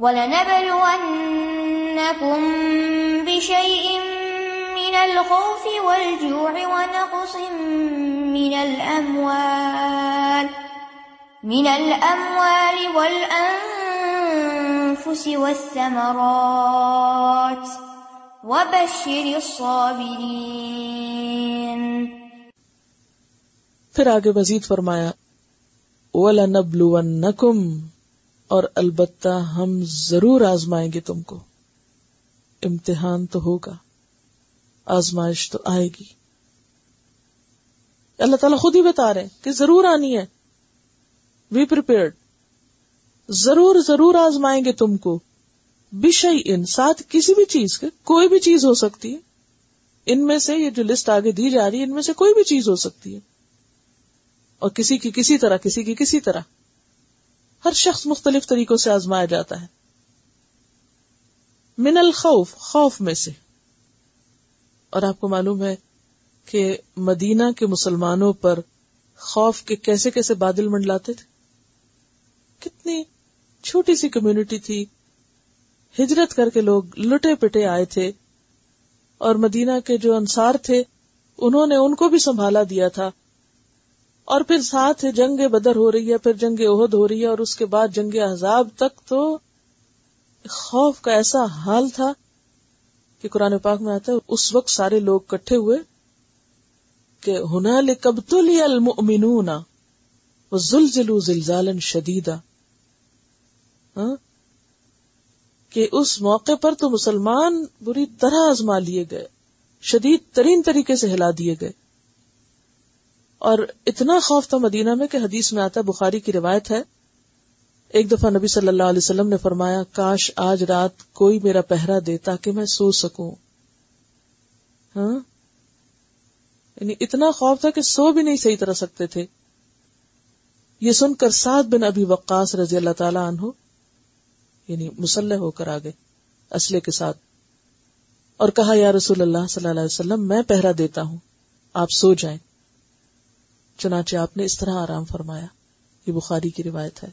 وَلَنَبْلُوَنَّكُمْ بِشَيْءٍ مِّنَ الْخَوْفِ وَالْجُوعِ وَنَقْصٍ مِّنَ الْأَمْوَالِ مِنَ الْأَمْوَالِ وَالْأَنفُسِ وَالثَّمَرَاتِ وَبَشِّرِ الصَّابِرِينَ پھر آگے مزید فرمایا وَلَنَبْلُوَنَّكُمْ اور البتہ ہم ضرور آزمائیں گے تم کو۔ امتحان تو ہوگا، آزمائش تو آئے گی۔ اللہ تعالیٰ خود ہی بتا رہے کہ ضرور آنی ہے۔ بی ضرور ضرور آزمائیں گے تم کو۔ بشئی ان ساتھ کسی بھی چیز کے، کوئی بھی چیز ہو سکتی ہے۔ ان میں سے یہ جو لسٹ آگے دی جا رہی ہے، ان میں سے کوئی بھی چیز ہو سکتی ہے۔ اور کسی کی کسی طرح، کسی کی کسی طرح۔ ہر شخص مختلف طریقوں سے آزمایا جاتا ہے۔ من الخوف، خوف میں سے۔ اور آپ کو معلوم ہے کہ مدینہ کے مسلمانوں پر خوف کے کیسے کیسے بادل منڈلاتے تھے۔ کتنی چھوٹی سی کمیونٹی تھی۔ ہجرت کر کے لوگ لٹے پٹے آئے تھے۔ اور مدینہ کے جو انصار تھے، انہوں نے ان کو بھی سنبھالا دیا تھا۔ اور پھر ساتھ جنگ بدر ہو رہی ہے، پھر جنگ عہد ہو رہی ہے، اور اس کے بعد جنگ احزاب تک تو خوف کا ایسا حال تھا کہ قرآن پاک میں آتا ہے، اس وقت سارے لوگ کٹھے ہوئے کہ ہنا کب تو المؤمنون زلزلو زلزالا شدیدا۔ ہاں؟ کہ اس موقع پر تو مسلمان بری طرح آزما لیے گئے، شدید ترین طریقے سے ہلا دیے گئے۔ اور اتنا خوف تھا مدینہ میں کہ حدیث میں آتا بخاری کی روایت ہے۔ ایک دفعہ نبی صلی اللہ علیہ وسلم نے فرمایا، کاش آج رات کوئی میرا پہرا دے تاکہ میں سو سکوں۔ ہاں؟ یعنی اتنا خوف تھا کہ سو بھی نہیں صحیح طرح سکتے تھے۔ یہ سن کر سعد بن ابھی وقاص رضی اللہ تعالی عنہ یعنی مسلح ہو کر آگے اسلحے کے ساتھ۔ اور کہا، یا رسول اللہ صلی اللہ علیہ وسلم، میں پہرا دیتا ہوں، آپ سو جائیں۔ چنانچہ آپ نے اس طرح آرام فرمایا۔ یہ بخاری کی روایت ہے۔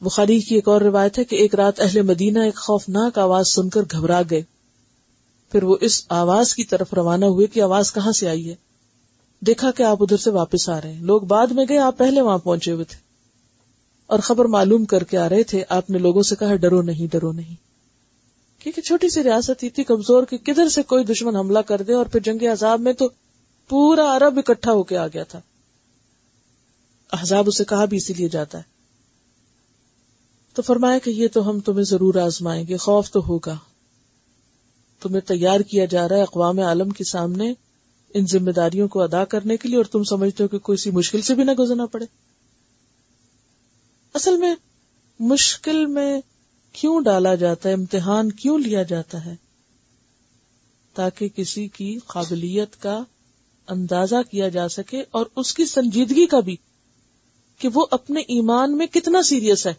بخاری کی ایک اور روایت ہے کہ ایک رات اہل مدینہ ایک خوفناک آواز سن کر گھبرا گئے۔ پھر وہ اس آواز کی طرف روانہ ہوئے کہ آواز کہاں سے آئی ہے۔ دیکھا کہ آپ ادھر سے واپس آ رہے ہیں۔ لوگ بعد میں گئے، آپ پہلے وہاں پہنچے ہوئے تھے۔ اور خبر معلوم کر کے آ رہے تھے، آپ نے لوگوں سے کہا، ڈرو نہیں ڈرو نہیں۔ کیونکہ چھوٹی سی ریاست اتنی کمزور کہ کدھر سے کوئی دشمن حملہ کر دے اور پھر جنگ عذاب میں تو پورا عرب اکٹھا ہو کے آ گیا تھا۔ احزاب اسے کہا بھی اسی لیے جاتا ہے۔ تو فرمایا کہ یہ تو ہم تمہیں ضرور آزمائیں گے، خوف تو ہوگا۔ تمہیں تیار کیا جا رہا ہے اقوام عالم کے سامنے ان ذمہ داریوں کو ادا کرنے کے لیے اور تم سمجھتے ہو کہ کوئی سی مشکل سے بھی نہ گزرنا پڑے۔ اصل میں مشکل میں کیوں ڈالا جاتا ہے؟ امتحان کیوں لیا جاتا ہے؟ تاکہ کسی کی قابلیت کا اندازہ کیا جا سکے اور اس کی سنجیدگی کا بھی کہ وہ اپنے ایمان میں کتنا سیریس ہے۔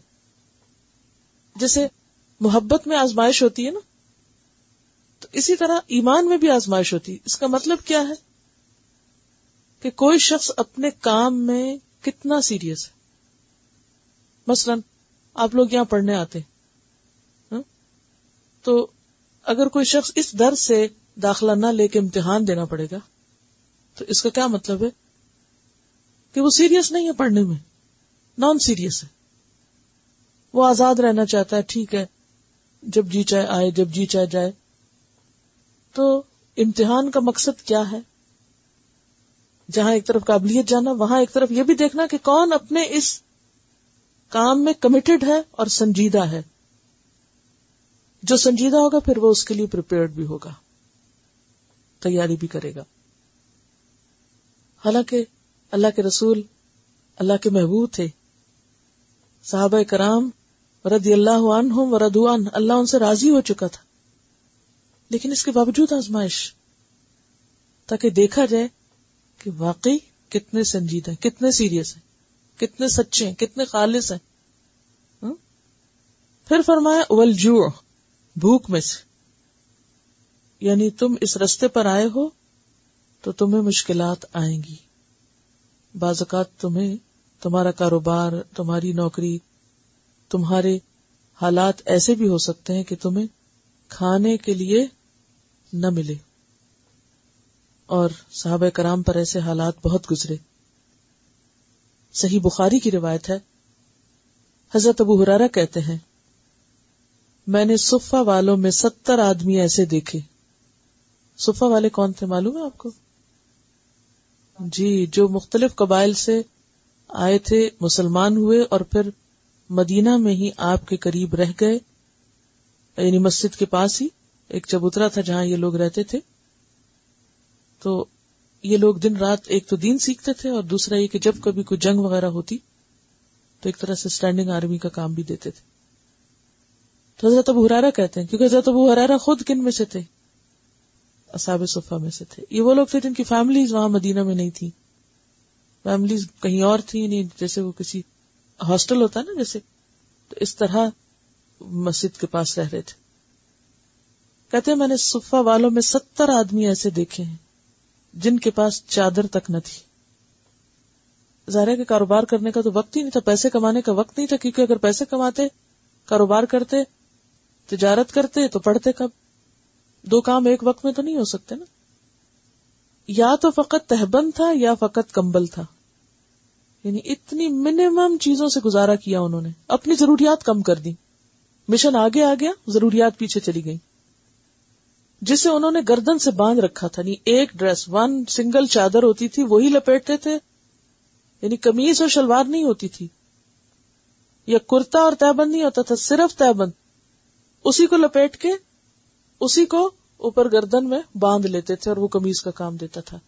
جیسے محبت میں آزمائش ہوتی ہے نا، تو اسی طرح ایمان میں بھی آزمائش ہوتی ہے۔ اس کا مطلب کیا ہے؟ کہ کوئی شخص اپنے کام میں کتنا سیریس ہے۔ مثلا آپ لوگ یہاں پڑھنے آتے ہاں؟ تو اگر کوئی شخص اس در سے داخلہ نہ لے کے امتحان دینا پڑے گا تو اس کا کیا مطلب ہے؟ کہ وہ سیریس نہیں ہے پڑھنے میں نان سیریس ہے۔ وہ آزاد رہنا چاہتا ہے، ٹھیک ہے، جب جی چاہے آئے، جب جی چاہے جائے۔ تو امتحان کا مقصد کیا ہے؟ جہاں ایک طرف قابلیت جانا، وہاں ایک طرف یہ بھی دیکھنا کہ کون اپنے اس کام میں کمیٹڈ ہے اور سنجیدہ ہے۔ جو سنجیدہ ہوگا، پھر وہ اس کے لیے پریپیئرڈ بھی ہوگا۔ تیاری بھی کرے گا۔ حالانکہ اللہ کے رسول اللہ کے محبوب تھے۔ صحابہ کرام رضی اللہ عنہم ردوان اللہ ان سے راضی ہو چکا تھا۔ لیکن اس کے باوجود آزمائش، تاکہ دیکھا جائے کہ واقعی کتنے سنجیدہ ہیں، کتنے سیریس ہیں، کتنے سچے ہیں، کتنے خالص ہیں۔ پھر فرمایا ولجو بھوک میں سے۔ یعنی تم اس رستے پر آئے ہو تو تمہیں مشکلات آئیں گی۔ بعض اوقات تمہیں تمہارا کاروبار، تمہاری نوکری، تمہارے حالات ایسے بھی ہو سکتے ہیں کہ تمہیں کھانے کے لیے نہ ملے۔ اور صحابہ کرام پر ایسے حالات بہت گزرے۔ صحیح بخاری کی روایت ہے۔ حضرت ابو حرارا کہتے ہیں، میں نے صفا والوں میں ستر آدمی ایسے دیکھے۔ صفا والے کون تھے معلوم ہے آپ کو؟ جی جو مختلف قبائل سے آئے تھے، مسلمان ہوئے اور پھر مدینہ میں ہی آپ کے قریب رہ گئے یعنی مسجد کے پاس ہی، ایک چبوترا تھا جہاں یہ لوگ رہتے تھے۔ تو یہ لوگ دن رات ایک تو دین سیکھتے تھے اور دوسرا یہ کہ جب کبھی کوئی جنگ وغیرہ ہوتی، تو ایک طرح سے اسٹینڈنگ آرمی کا کام بھی دیتے تھے۔ تو حضرت ابو حرارا کہتے ہیں، کیونکہ حضرت ابو حرارا خود کن میں سے تھے۔ اصاب صفا میں سے تھے۔ یہ وہ لوگ تھے جن کی فیملیز وہاں مدینہ میں نہیں تھی فیملیز کہیں اور تھی نہیں یعنی جیسے وہ کسی ہاسٹل ہوتا نا جیسے، تو اس طرح مسجد کے پاس رہ رہے تھے۔ کہتے ہیں، میں نے صفا والوں میں ستر آدمی ایسے دیکھے ہیں جن کے پاس چادر تک نہ تھی۔ ظاہر کے کاروبار کرنے کا تو وقت ہی نہیں تھا، پیسے کمانے کا وقت نہیں تھا، کیونکہ اگر پیسے کماتے، کاروبار کرتے، تجارت کرتے، تو پڑھتے کب؟ دو کام ایک وقت میں تو نہیں ہو سکتے نا۔ یا تو فقط تہبند تھا یا فقط کمبل تھا۔ یعنی اتنی منیمم چیزوں سے گزارا کیا انہوں نے۔ اپنی ضروریات کم کر دی۔ مشن آگے آ گیا، ضروریات پیچھے چلی گئی۔ جسے انہوں نے گردن سے باندھ رکھا تھا نہیں ایک ڈریس ون سنگل چادر ہوتی تھی، وہی لپیٹتے تھے۔ یعنی کمیز اور شلوار نہیں ہوتی تھی۔ یا کرتا اور تہبند نہیں ہوتا تھا، صرف تہبند۔ اسی کو لپیٹ کے اسی کو اوپر گردن میں باندھ لیتے تھے اور وہ کمیز کا کام دیتا تھا۔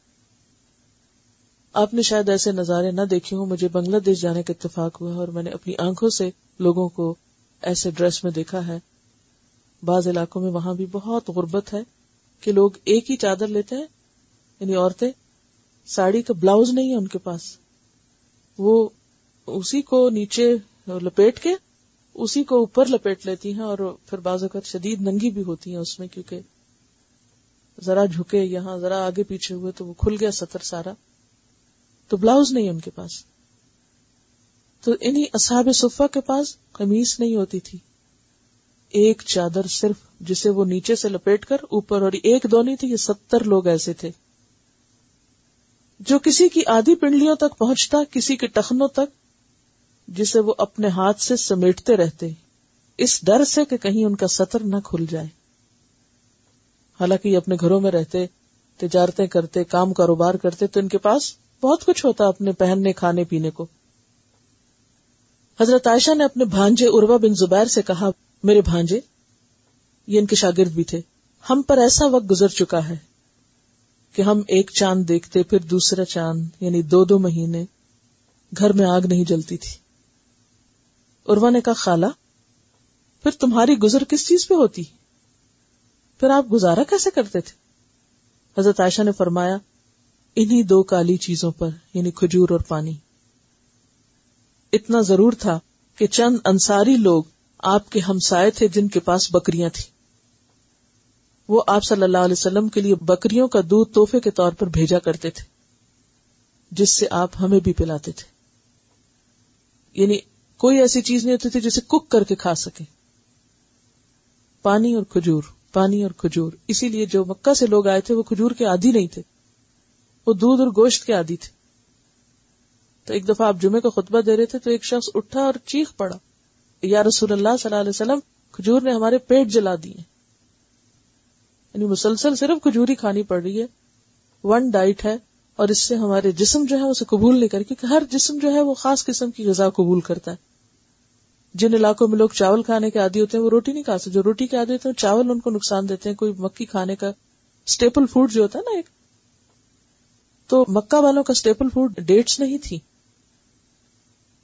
آپ نے شاید ایسے نظارے نہ دیکھے ہوں، مجھے بنگلہ دیش جانے کا اتفاق ہوا اور میں نے اپنی آنکھوں سے لوگوں کو ایسے ڈریس میں دیکھا ہے۔ بعض علاقوں میں وہاں بھی بہت غربت ہے کہ لوگ ایک ہی چادر لیتے ہیں یعنی عورتیں، ساڑی کا بلاؤز نہیں ہے ان کے پاس۔ وہ اسی کو نیچے لپیٹ کے اسی کو اوپر لپیٹ لیتی ہیں اور پھر بعض اوقات شدید ننگی بھی ہوتی ہیں اس میں کیونکہ ذرا جھکے یہاں، ذرا آگے پیچھے ہوئے تو وہ کھل گیا سطر سارا۔ تو بلاؤز نہیں ان کے پاس۔ تو انہیں اصحاب صفا کے پاس قمیص نہیں ہوتی تھی۔ ایک چادر صرف جسے وہ نیچے سے لپیٹ کر اوپر، اور ایک دو نہیں تھی، یہ ستر لوگ ایسے تھے۔ جو کسی کی آدھی پنڈلیوں تک پہنچتا، کسی کے ٹخنوں تک جسے وہ اپنے ہاتھ سے سمیٹتے رہتے، اس ڈر سے کہ کہیں ان کا سطر نہ کھل جائے۔ حالانکہ یہ اپنے گھروں میں رہتے، تجارتیں کرتے، کام کاروبار کرتے، تو ان کے پاس بہت کچھ ہوتا اپنے پہننے، کھانے، پینے کو۔ حضرت عائشہ نے اپنے بھانجے اروا بن زبیر سے کہا، میرے بھانجے، یہ ان کے شاگرد بھی تھے۔ ہم پر ایسا وقت گزر چکا ہے کہ ہم ایک چاند دیکھتے، پھر دوسرا چاند یعنی دو دو مہینے گھر میں آگ نہیں جلتی تھی۔ اروا نے کہا، خالہ، پھر تمہاری گزر کس چیز پہ ہوتی؟ پھر آپ گزارا کیسے کرتے تھے؟ حضرت عائشہ نے فرمایا، انہی دو کالی چیزوں پر یعنی کھجور اور پانی۔ اتنا ضرور تھا کہ چند انصاری لوگ آپ کے ہمسائے تھے جن کے پاس بکریاں تھیں۔ وہ آپ صلی اللہ علیہ وسلم کے لیے بکریوں کا دودھ توحفے کے طور پر بھیجا کرتے تھے، جس سے آپ ہمیں بھی پلاتے تھے۔ یعنی کوئی ایسی چیز نہیں ہوتی تھی جسے کک کر کے کھا سکے۔ پانی اور کھجور، پانی اور کھجور۔ اسی لیے جو مکہ سے لوگ آئے تھے وہ کھجور کے عادی نہیں تھے۔ وہ دودھ اور گوشت کے عادی تھے۔ تو ایک دفعہ آپ جمعے کا خطبہ دے رہے تھے تو ایک شخص اٹھا اور چیخ پڑا، یا رسول اللہ صلی اللہ علیہ وسلم، کھجور نے ہمارے پیٹ جلا دیے۔ یعنی مسلسل صرف کھجور ہی کھانی پڑ رہی ہے۔ ون ڈائٹ ہے۔ اور اس سے ہمارے جسم جو ہے اسے قبول نہیں کر کیونکہ ہر جسم جو ہے وہ خاص قسم کی غذا قبول کرتا ہے۔ جن علاقوں میں لوگ چاول کھانے کے عادی ہوتے ہیں، وہ روٹی نہیں کھا سکتے۔ جو روٹی کے عادی ہوتے ہیں، چاول ان کو نقصان دیتے ہیں۔ کوئی مکی کھانے کا اسٹیپل فوڈ جو ہوتا ہے نا ایک۔ تو مکہ والوں کا اسٹیپل فوڈ ڈیٹس نہیں تھی۔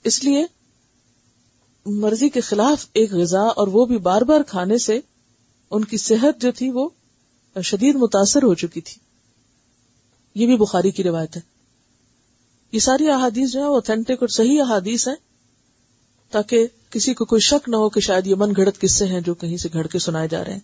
اس لیے مرضی کے خلاف ایک غذا اور وہ بھی بار بار کھانے سے ان کی صحت جو تھی وہ شدید متاثر ہو چکی تھی۔ یہ بھی بخاری کی روایت ہے۔ یہ ساری احادیث جو ہے اوتھینٹک اور صحیح احادیث ہیں تاکہ کسی کو کوئی شک نہ ہو کہ شاید یہ من گھڑت قصے ہیں جو کہیں سے گھڑ کے سنائے جا رہے ہیں۔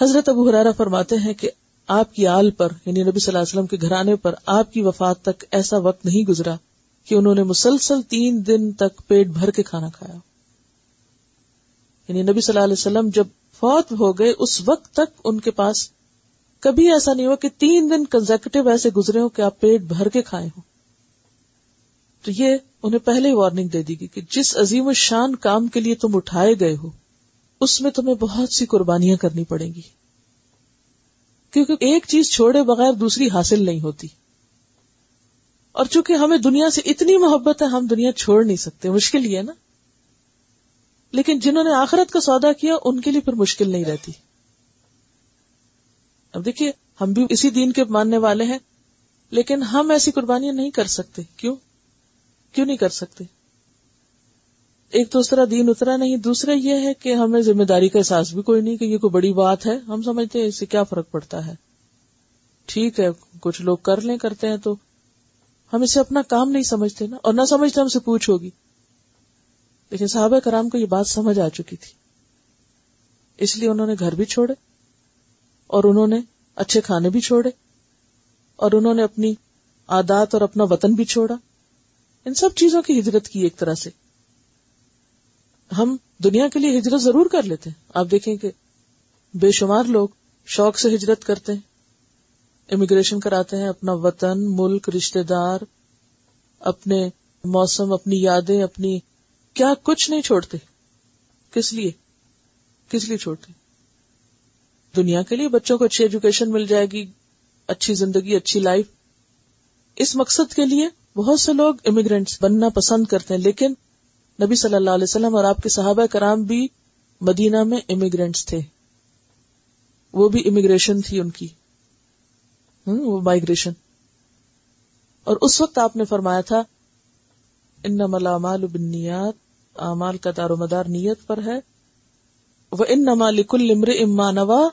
حضرت ابو حرارہ فرماتے ہیں کہ آپ کی آل پر یعنی نبی صلی اللہ علیہ وسلم کے گھرانے پر آپ کی وفات تک ایسا وقت نہیں گزرا کہ انہوں نے مسلسل تین دن تک پیٹ بھر کے کھانا کھایا۔ یعنی نبی صلی اللہ علیہ وسلم جب فوت ہو گئے، اس وقت تک ان کے پاس کبھی ایسا نہیں ہوا کہ تین دن کنزیکٹو ایسے گزرے ہو کہ آپ پیٹ بھر کے کھائے ہوں۔ تو یہ انہیں پہلے ہی وارننگ دے دی گی کہ جس عظیم شان کام کے لیے تم اٹھائے گئے ہو، اس میں تمہیں بہت سی قربانیاں کرنی پڑیں گی۔ کیونکہ ایک چیز چھوڑے بغیر دوسری حاصل نہیں ہوتی۔ اور چونکہ ہمیں دنیا سے اتنی محبت ہے، ہم دنیا چھوڑ نہیں سکتے، مشکل ہی ہے نا۔ لیکن جنہوں نے آخرت کا سودا کیا، ان کے لیے پھر مشکل نہیں رہتی۔ اب دیکھیے، ہم بھی اسی دین کے ماننے والے ہیں، لیکن ہم ایسی قربانیاں نہیں کر سکتے۔ کیوں؟ کیوں نہیں کر سکتے؟ ایک دوسرا دین اترا نہیں، دوسرا یہ ہے کہ ہمیں ذمہ داری کا احساس بھی کوئی نہیں کہ یہ کوئی بڑی بات ہے۔ ہم سمجھتے ہیں اس سے کیا فرق پڑتا ہے۔ ٹھیک ہے، کچھ لوگ کر لیں، کرتے ہیں تو ہم اسے اپنا کام نہیں سمجھتے نا، اور نہ سمجھتے ہم سے پوچھ ہوگی۔ لیکن صحابہ کرام کو یہ بات سمجھ آ چکی تھی۔ اس لیے انہوں نے گھر بھی چھوڑے اور انہوں نے اچھے کھانے بھی چھوڑے اور انہوں نے اپنی عادات اور اپنا وطن بھی چھوڑا۔ ان سب چیزوں کی ہجرت کی ایک طرح سے۔ ہم دنیا کے لیے ہجرت ضرور کر لیتے ہیں۔ آپ دیکھیں کہ بے شمار لوگ شوق سے ہجرت کرتے ہیں۔ امیگریشن کراتے ہیں اپنا وطن، ملک رشتے دار، اپنے موسم، اپنی یادیں، اپنی کیا کچھ نہیں چھوڑتے۔ کس لیے؟ کس لیے چھوڑتے؟ دنیا کے لیے بچوں کو اچھی ایجوکیشن مل جائے گی، اچھی زندگی، اچھی لائف اس مقصد کے لیے بہت سے لوگ امیگرینٹس بننا پسند کرتے ہیں، لیکن نبی صلی اللہ علیہ وسلم اور آپ کے صحابہ کرام بھی مدینہ میں امیگرینٹس تھے۔ وہ بھی امیگریشن تھی ان کی۔ وہ مائگریشن اور اس وقت آپ نے فرمایا تھا ان ملامال بنیات اعمال کا دار و مدار نیت پر ہے۔ وہ ان نما لکل امر اما نوا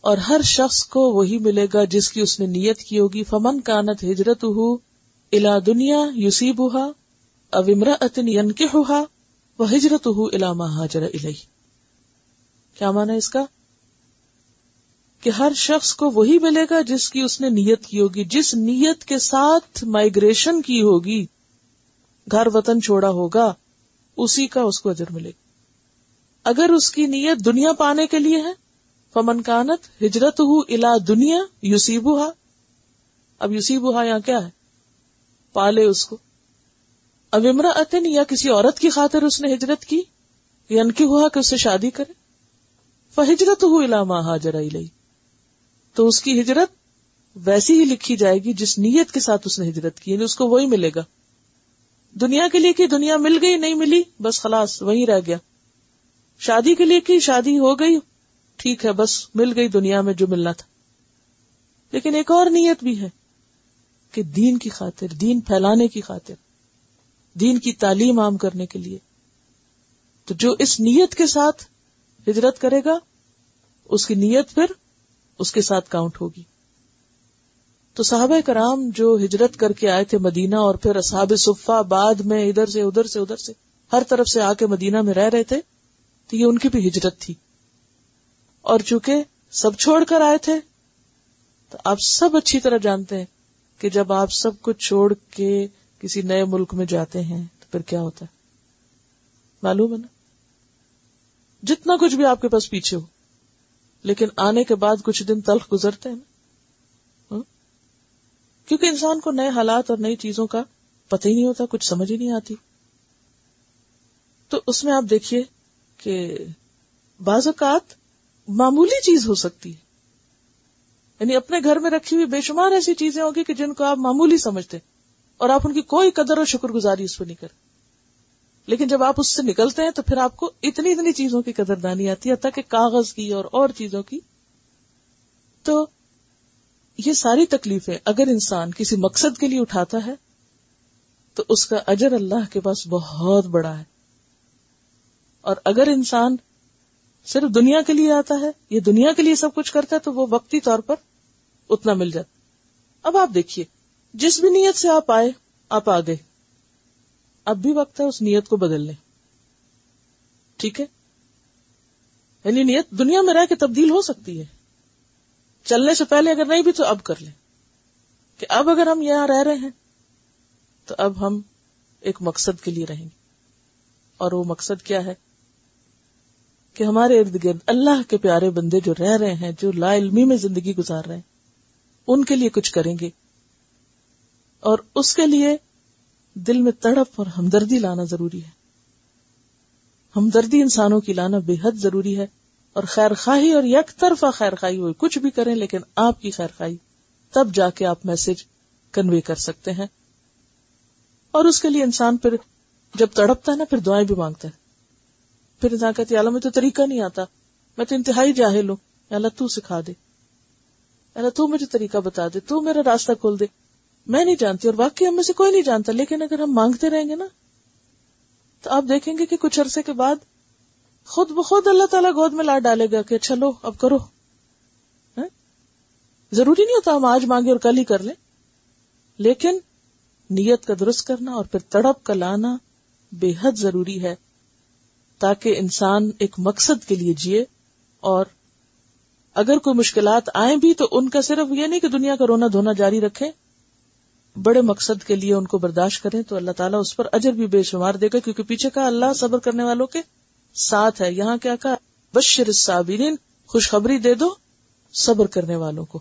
اور ہر شخص کو وہی ملے گا جس کی اس نے نیت کی ہوگی۔ فمن کانت ہجرت ہو الا دنیا یوسیب ہوا اب اتن کے ہوا وہ ہجرت ہو الا مہاجر الہی کیا مانا اس کا؟ کہ ہر شخص کو وہی ملے گا جس کی اس نے نیت کی ہوگی، جس نیت کے ساتھ مائگریشن کی ہوگی، گھر وطن چھوڑا ہوگا، اسی کا اس کو اجر ملے گا۔ اگر اس کی نیت دنیا پانے کے لیے ہے فمن کانت ہجرت ہو الا دنیا یوسیب اب یوسیب یہاں کیا ہے؟ پالے اس کو۔ اب امرا اتن یا کسی عورت کی خاطر اس نے ہجرت کی؟ کی ہوا کہ اس سے شادی کرے۔ فہجرت ہو الا مہاجر تو اس کی ہجرت ویسی ہی لکھی جائے گی جس نیت کے ساتھ اس نے ہجرت کی یعنی اس کو وہی ملے گا۔ دنیا کے لیے کہ دنیا مل گئی، نہیں ملی، بس خلاص وہی رہ گیا۔ شادی کے لیے کی، شادی ہو گئی۔ ٹھیک ہے، بس مل گئی دنیا میں جو ملنا تھا۔ لیکن ایک اور نیت بھی ہے کہ دین کی خاطر، دین پھیلانے کی خاطر، دین کی تعلیم عام کرنے کے لیے۔ تو جو اس نیت کے ساتھ ہجرت کرے گا، اس کی نیت پھر اس کے ساتھ کاؤنٹ ہوگی۔ تو صحابہ کرام جو ہجرت کر کے آئے تھے مدینہ اور پھر اصحاب صفا بعد میں ادھر سے ادھر سے ادھر سے، ہر طرف سے آ کے مدینہ میں رہ رہے تھے، تو یہ ان کی بھی ہجرت تھی۔ اور چونکہ سب چھوڑ کر آئے تھے، تو آپ سب اچھی طرح جانتے ہیں کہ جب آپ سب کچھ چھوڑ کے کسی نئے ملک میں جاتے ہیں، تو پھر کیا ہوتا ہے؟ معلوم ہے نا؟ جتنا کچھ بھی آپ کے پاس پیچھے ہو، لیکن آنے کے بعد کچھ دن تلخ گزرتے ہیں نا؟ ہاں؟ کیونکہ انسان کو نئے حالات اور نئی چیزوں کا پتہ ہی نہیں ہوتا، کچھ سمجھ ہی نہیں آتی۔ تو اس میں آپ دیکھیے کہ بعض اوقات معمولی چیز ہو سکتی ہے۔ یعنی اپنے گھر میں رکھی ہوئی بے شمار ایسی چیزیں ہوگی کہ جن کو آپ معمولی سمجھتے اور آپ ان کی کوئی قدر اور شکر گزاری اس پہ نہیں کرتے۔ لیکن جب آپ اس سے نکلتے ہیں تو پھر آپ کو اتنی اتنی چیزوں کی قدر دانی آتی ہے تاکہ کاغذ کی اور اور چیزوں کی۔ تو یہ ساری تکلیفیں اگر انسان کسی مقصد کے لیے اٹھاتا ہے، تو اس کا اجر اللہ کے پاس بہت بڑا ہے۔ اور اگر انسان صرف دنیا کے لیے آتا ہے، یہ دنیا کے لیے سب کچھ کرتا ہے، تو وہ وقتی طور پر اتنا مل جاتا اب آپ دیکھیے، جس بھی نیت سے آپ آئے، آپ آ گئے اب بھی وقت ہے اس نیت کو بدل لیں ٹھیک ہے؟ یعنی نیت دنیا میں رہ کے تبدیل ہو سکتی ہے۔ چلنے سے پہلے اگر نہیں بھی تو اب کر لیں۔ کہ اب اگر ہم یہاں رہ رہے ہیں، تو اب ہم ایک مقصد کے لیے رہیں گے۔ اور وہ مقصد کیا ہے؟ کہ ہمارے ارد گرد اللہ کے پیارے بندے جو رہ رہے ہیں، جو لا علمی میں زندگی گزار رہے ہیں، ان کے لیے کچھ کریں گے۔ اور اس کے لیے دل میں تڑپ اور ہمدردی لانا ضروری ہے۔ ہمدردی انسانوں کی لانا بے حد ضروری ہے۔ اور خیر خواہی اور یک طرفہ خیر خواہی ہوئی، کچھ بھی کریں لیکن آپ کی خیر خواہی تب جا کے آپ میسج کنوے کر سکتے ہیں۔ اور اس کے لیے انسان پھر جب تڑپتا ہے نا، پھر دعائیں بھی مانگتا ہے۔ پھر انسان کہتی اللہ میں تو طریقہ نہیں آتا۔ میں تو انتہائی جاہل ہوں۔ اللہ، تو سکھا دے۔ اللہ، تو مجھے طریقہ بتا دے۔ تو میرا راستہ کھول دے۔ میں نہیں جانتی اور واقعی ہم میں سے کوئی نہیں جانتا، لیکن اگر ہم مانگتے رہیں گے نا، تو آپ دیکھیں گے کہ کچھ عرصے کے بعد خود بخود اللہ تعالیٰ گود میں لا ڈالے گا کہ اچھا، چلو اب کرو۔ ہاں؟ ضروری نہیں ہوتا ہم آج مانگے اور کل ہی کر لیں۔ لیکن نیت کا درست کرنا اور پھر تڑپ کا لانا بے حد ضروری ہے۔ تاکہ انسان ایک مقصد کے لیے جیے اور اگر کوئی مشکلات آئیں بھی تو ان کا صرف یہ نہیں کہ دنیا کا رونا دھونا جاری رکھے، بڑے مقصد کے لیے ان کو برداشت کریں تو اللہ تعالیٰ اس پر اجر بھی بے شمار دے گا، کیونکہ پیچھے کا اللہ صبر کرنے والوں کے ساتھ ہے۔ یہاں کیا کہا؟ بشر الصابرین، خوشخبری دے دو صبر کرنے والوں کو۔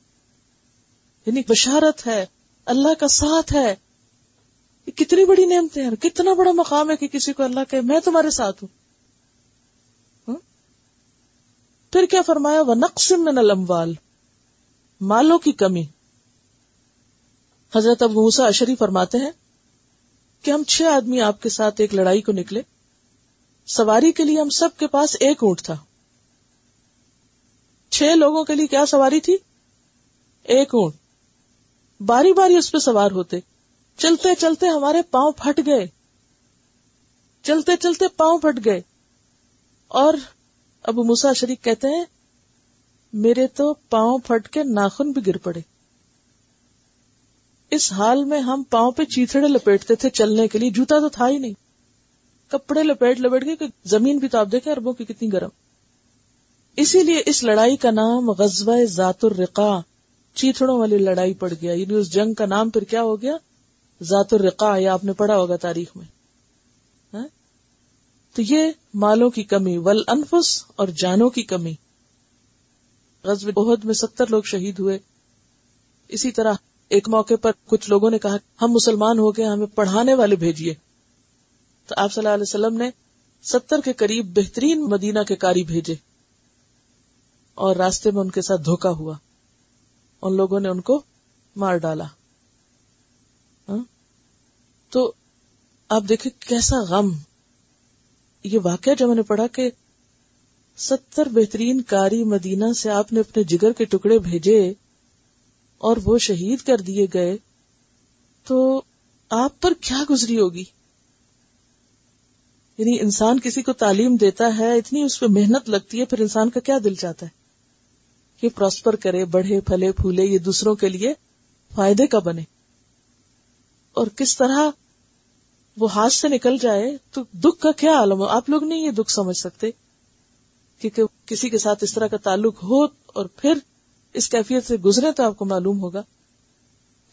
یعنی بشارت ہے، اللہ کا ساتھ ہے۔ یہ کتنی بڑی نعمتیں ہیں، کتنا بڑا مقام ہے کہ کسی کو اللہ کہ میں تمہارے ساتھ ہوں ہاں؟ پھر کیا فرمایا؟ وہ نقصم من الاموال مالوں کی کمی۔ حضرت ابو موسا اشری فرماتے ہیں کہ ہم چھ آدمی آپ کے ساتھ ایک لڑائی کو نکلے۔ سواری کے لیے ہم سب کے پاس ایک اونٹ تھا۔ چھ لوگوں کے لیے کیا سواری تھی؟ ایک اونٹ۔ باری باری اس پہ سوار ہوتے۔ چلتے چلتے ہمارے پاؤں پھٹ گئے۔ چلتے چلتے پاؤں پھٹ گئے۔ اور ابو موسا شریف کہتے ہیں، میرے تو پاؤں پھٹ کے ناخن بھی گر پڑے۔ اس حال میں ہم پاؤں پہ چیتڑے لپیٹتے تھے چلنے کے لیے، جوتا تو تھا ہی نہیں۔ کپڑے لپیٹ لپیٹ کے زمین بھی تو آپ دیکھیں اربوں کی کتنی گرم۔ اسی لیے اس لڑائی کا نام غزوہ ذات الرقا چیتڑوں والی لڑائی پڑ گیا۔ یعنی اس جنگ کا نام پھر کیا ہو گیا؟ ذات الرقا یا آپ نے پڑھا ہوگا تاریخ میں۔ ہاں؟ تو یہ مالوں کی کمی ول انفس اور جانوں کی کمی۔ غزب بہت میں ستر لوگ شہید ہوئے۔ اسی طرح ایک موقع پر کچھ لوگوں نے کہا، ہم مسلمان ہو گئے، ہمیں پڑھانے والے بھیجیے۔ تو آپ صلی اللہ علیہ وسلم نے ستر کے قریب بہترین مدینہ کے کاری بھیجے۔ اور راستے میں ان کے ساتھ دھوکا ہوا۔ ان لوگوں نے ان کو مار ڈالا۔ ہاں؟ تو آپ دیکھیں کیسا غم۔ یہ واقعہ جب میں نے پڑھا کہ ستر بہترین کاری مدینہ سے آپ نے اپنے جگر کے ٹکڑے بھیجے اور وہ شہید کر دیے گئے، تو آپ پر کیا گزری ہوگی؟ یعنی انسان کسی کو تعلیم دیتا ہے، اتنی اس پہ محنت لگتی ہے، پھر انسان کا کیا دل چاہتا ہے؟ کہ پراسپر کرے، بڑھے، پھلے، پھولے، یہ دوسروں کے لیے فائدے کا بنے۔ اور کس طرح وہ ہاتھ سے نکل جائے تو دکھ کا کیا عالم ہو آپ لوگ نہیں یہ دکھ سمجھ سکتے کیونکہ کسی کے ساتھ اس طرح کا تعلق ہو اور پھر اس کیفیت سے گزرے تو آپ کو معلوم ہوگا۔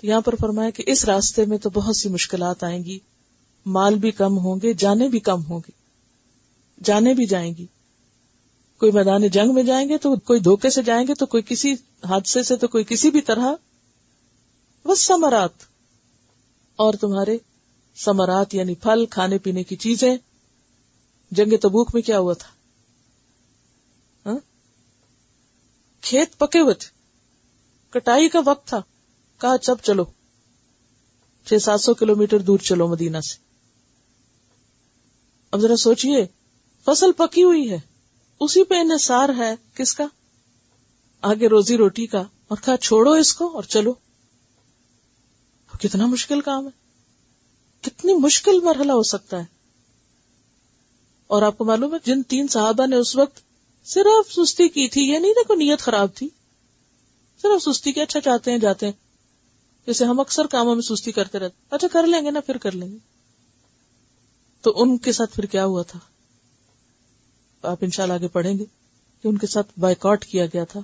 تو یہاں پر فرمایا کہ اس راستے میں تو بہت سی مشکلات آئیں گی۔ مال بھی کم ہوں گے جانے بھی کم ہوں گے۔ جانے بھی جائیں گی۔ کوئی میدان جنگ میں جائیں گے تو کوئی دھوکے سے جائیں گے تو کوئی کسی حادثے سے تو کوئی کسی بھی طرح۔ بس سمرات اور تمہارے سمرات یعنی پھل، کھانے پینے کی چیزیں۔ جنگ تبوک میں کیا ہوا تھا؟ ہاں؟ کھیت پکے ہوئے تھے۔ کٹائی کا وقت تھا۔ کہا سب چلو۔ چھ سات سو کلو میٹر دور چلو مدینہ سے۔ اب ذرا سوچئے، فصل پکی ہوئی ہے۔ اسی پہ انحصار ہے۔ کس کا؟ آگے روزی روٹی کا۔ اور کہا، چھوڑو اس کو اور چلو۔ کتنا مشکل کام ہے۔ کتنی مشکل مرحلہ ہو سکتا ہے۔ اور آپ کو معلوم ہے، جن تین صحابہ نے اس وقت صرف سستی کی تھی، یہ نہیں دیکھو نیت خراب تھی۔ صرف سستی کے اچھا چاہتے ہیں، جاتے ہیں۔ جیسے ہم اکثر کاموں میں سستی کرتے رہتے اچھا کر لیں گے نا، پھر کر لیں گے۔ تو ان کے ساتھ پھر کیا ہوا تھا؟ آپ ان شاء اللہ آگے پڑھیں گے کہ ان کے ساتھ بائیکاٹ کیا گیا تھا۔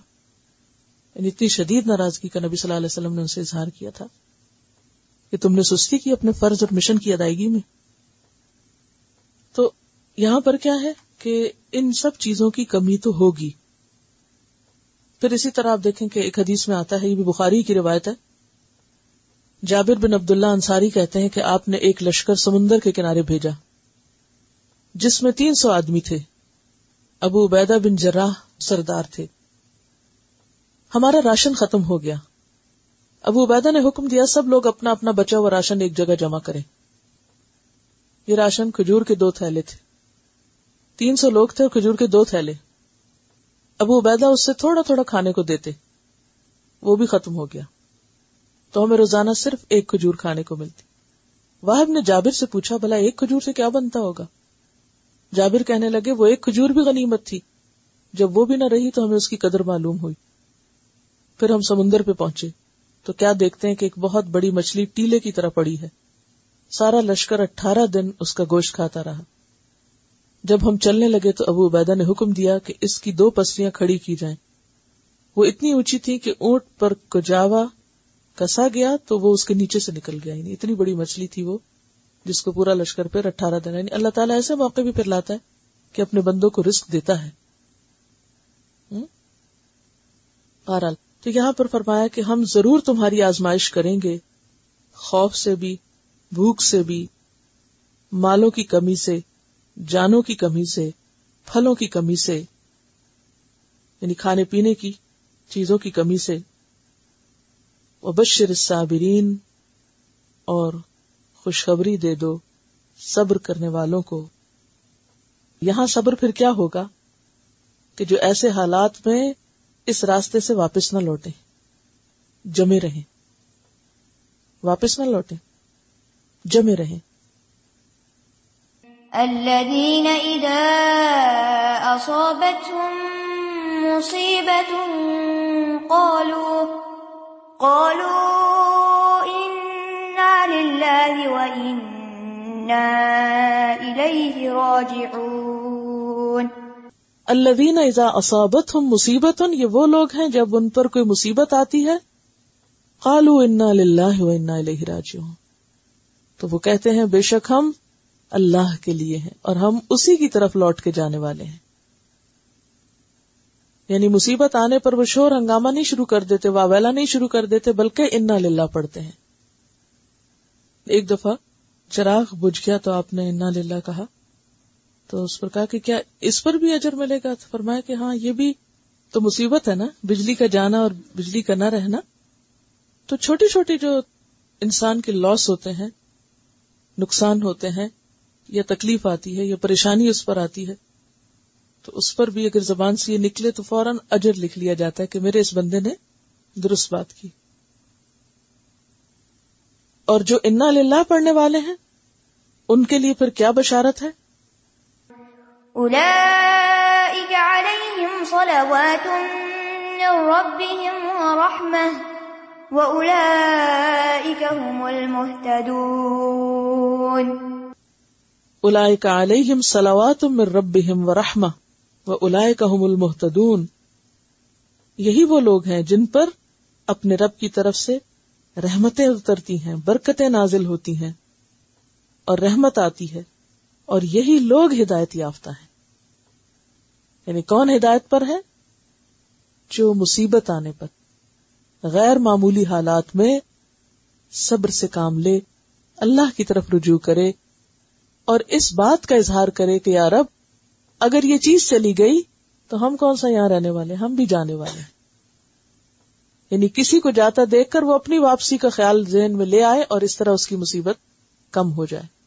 یعنی اتنی شدید ناراضگی کا نبی صلی اللہ علیہ وسلم نے ان سے اظہار کیا تھا۔ کہ تم نے سستی کی اپنے فرض اور مشن کی ادائیگی میں۔ تو یہاں پر کیا ہے کہ ان سب چیزوں کی کمی تو ہوگی۔ پھر اسی طرح آپ دیکھیں کہ ایک حدیث میں آتا ہے، یہ بھی بخاری کی روایت ہے۔ جابر بن عبداللہ انصاری کہتے ہیں کہ آپ نے ایک لشکر سمندر کے کنارے بھیجا، جس میں تین سو آدمی تھے۔ ابو عبیدہ بن جراح سردار تھے۔ ہمارا راشن ختم ہو گیا۔ ابو عبیدہ نے حکم دیا سب لوگ اپنا اپنا بچا ہوا راشن ایک جگہ جمع کریں۔ یہ راشن کھجور کے دو تھیلے تھے۔ تین سو لوگ تھے اور کھجور کے دو تھیلے۔ ابو عبیدہ اس سے تھوڑا تھوڑا کھانے کو دیتے۔ وہ بھی ختم ہو گیا۔ تو ہمیں روزانہ صرف ایک کھجور کھانے کو ملتی۔ واہب نے جابر سے پوچھا، بھلا ایک کھجور سے کیا بنتا ہوگا؟ جابر کہنے لگے، وہ ایک کھجور بھی غنیمت تھی۔ جب وہ بھی نہ رہی تو ہمیں اس کی قدر معلوم ہوئی۔ پھر ہم سمندر پہ پہنچے۔ تو کیا دیکھتے ہیں کہ ایک بہت بڑی مچھلی ٹیلے کی طرح پڑی ہے۔ سارا لشکر اٹھارہ دن اس کا گوشت کھاتا رہا۔ جب ہم چلنے لگے تو ابو عبیدہ نے حکم دیا کہ اس کی دو پسلیاں کھڑی کی جائیں۔ وہ اتنی اونچی تھی کہ اونٹ پر کجاوا کسا گیا تو وہ اس کے نیچے سے نکل گیا۔ یعنی اتنی بڑی مچھلی تھی وہ جس کو پورا لشکر پہ اٹھارہ دن۔ یعنی اللہ تعالیٰ ایسے موقع بھی پھر لاتا ہے کہ اپنے بندوں کو رسک دیتا ہے۔ بہرحال تو یہاں پر فرمایا کہ ہم ضرور تمہاری آزمائش کریں گے، خوف سے بھی، بھوک سے بھی، مالوں کی کمی سے، جانوں کی کمی سے، پھلوں کی کمی سے یعنی کھانے پینے کی چیزوں کی کمی سے۔ وبشر الصابرین اور خوشخبری دے دو صبر کرنے والوں کو۔ یہاں صبر پھر کیا ہوگا؟ کہ جو ایسے حالات میں اس راستے سے واپس نہ لوٹے جمے رہیں۔ واپس نہ لوٹے جمے رہیں۔ الذين إذا أصابتهم مصيبة قالوا قالوا إنا لله وإنا إليه راجعون۔ الذين اذا اصابتهم مصیبت، یہ وہ لوگ ہیں جب ان پر کوئی مصیبت آتی ہے۔ قالوا انا لله وانا الیہ راجعون۔ تو وہ کہتے ہیں، بے شک ہم اللہ کے لیے ہیں اور ہم اسی کی طرف لوٹ کے جانے والے ہیں۔ یعنی مصیبت آنے پر وہ شور ہنگامہ نہیں شروع کر دیتے واویلا نہیں شروع کر دیتے، بلکہ انا للہ پڑھتے ہیں۔ ایک دفعہ چراغ بجھ گیا تو آپ نے انا للہ کہا تو اس پر کہا کہ کیا اس پر بھی اجر ملے گا؟ تو فرمایا کہ ہاں یہ بھی تو مصیبت ہے نا، بجلی کا جانا اور بجلی کا نہ رہنا۔ تو چھوٹی چھوٹی جو انسان کے لاس ہوتے ہیں، نقصان ہوتے ہیں، یا تکلیف آتی ہے، یا پریشانی اس پر آتی ہے، تو اس پر بھی اگر زبان سے یہ نکلے تو فوراً اجر لکھ لیا جاتا ہے کہ میرے اس بندے نے درست بات کی۔ اور جو انا للہ پڑھنے والے ہیں، ان کے لیے پھر کیا بشارت ہے؟ أولئك عليهم صلوات من ربهم ورحمة، وأولئك هم المهتدون. اولئک علیہم صلوات من ربهم ورحمہ و اولئک هم المهتدون. یہی وہ لوگ ہیں جن پر اپنے رب کی طرف سے رحمتیں اترتی ہیں، برکتیں نازل ہوتی ہیں، اور رحمت آتی ہے۔ اور یہی لوگ ہدایت یافتہ ہیں۔ یعنی کون ہدایت پر ہے؟ جو مصیبت آنے پر، غیر معمولی حالات میں صبر سے کام لے، اللہ کی طرف رجوع کرے اور اس بات کا اظہار کرے کہ یار اب اگر یہ چیز چلی گئی تو ہم کون سا یہاں رہنے والے؟ ہم بھی جانے والے ہیں۔ یعنی کسی کو جاتا دیکھ کر وہ اپنی واپسی کا خیال ذہن میں لے آئے اور اس طرح اس کی مصیبت کم ہو جائے۔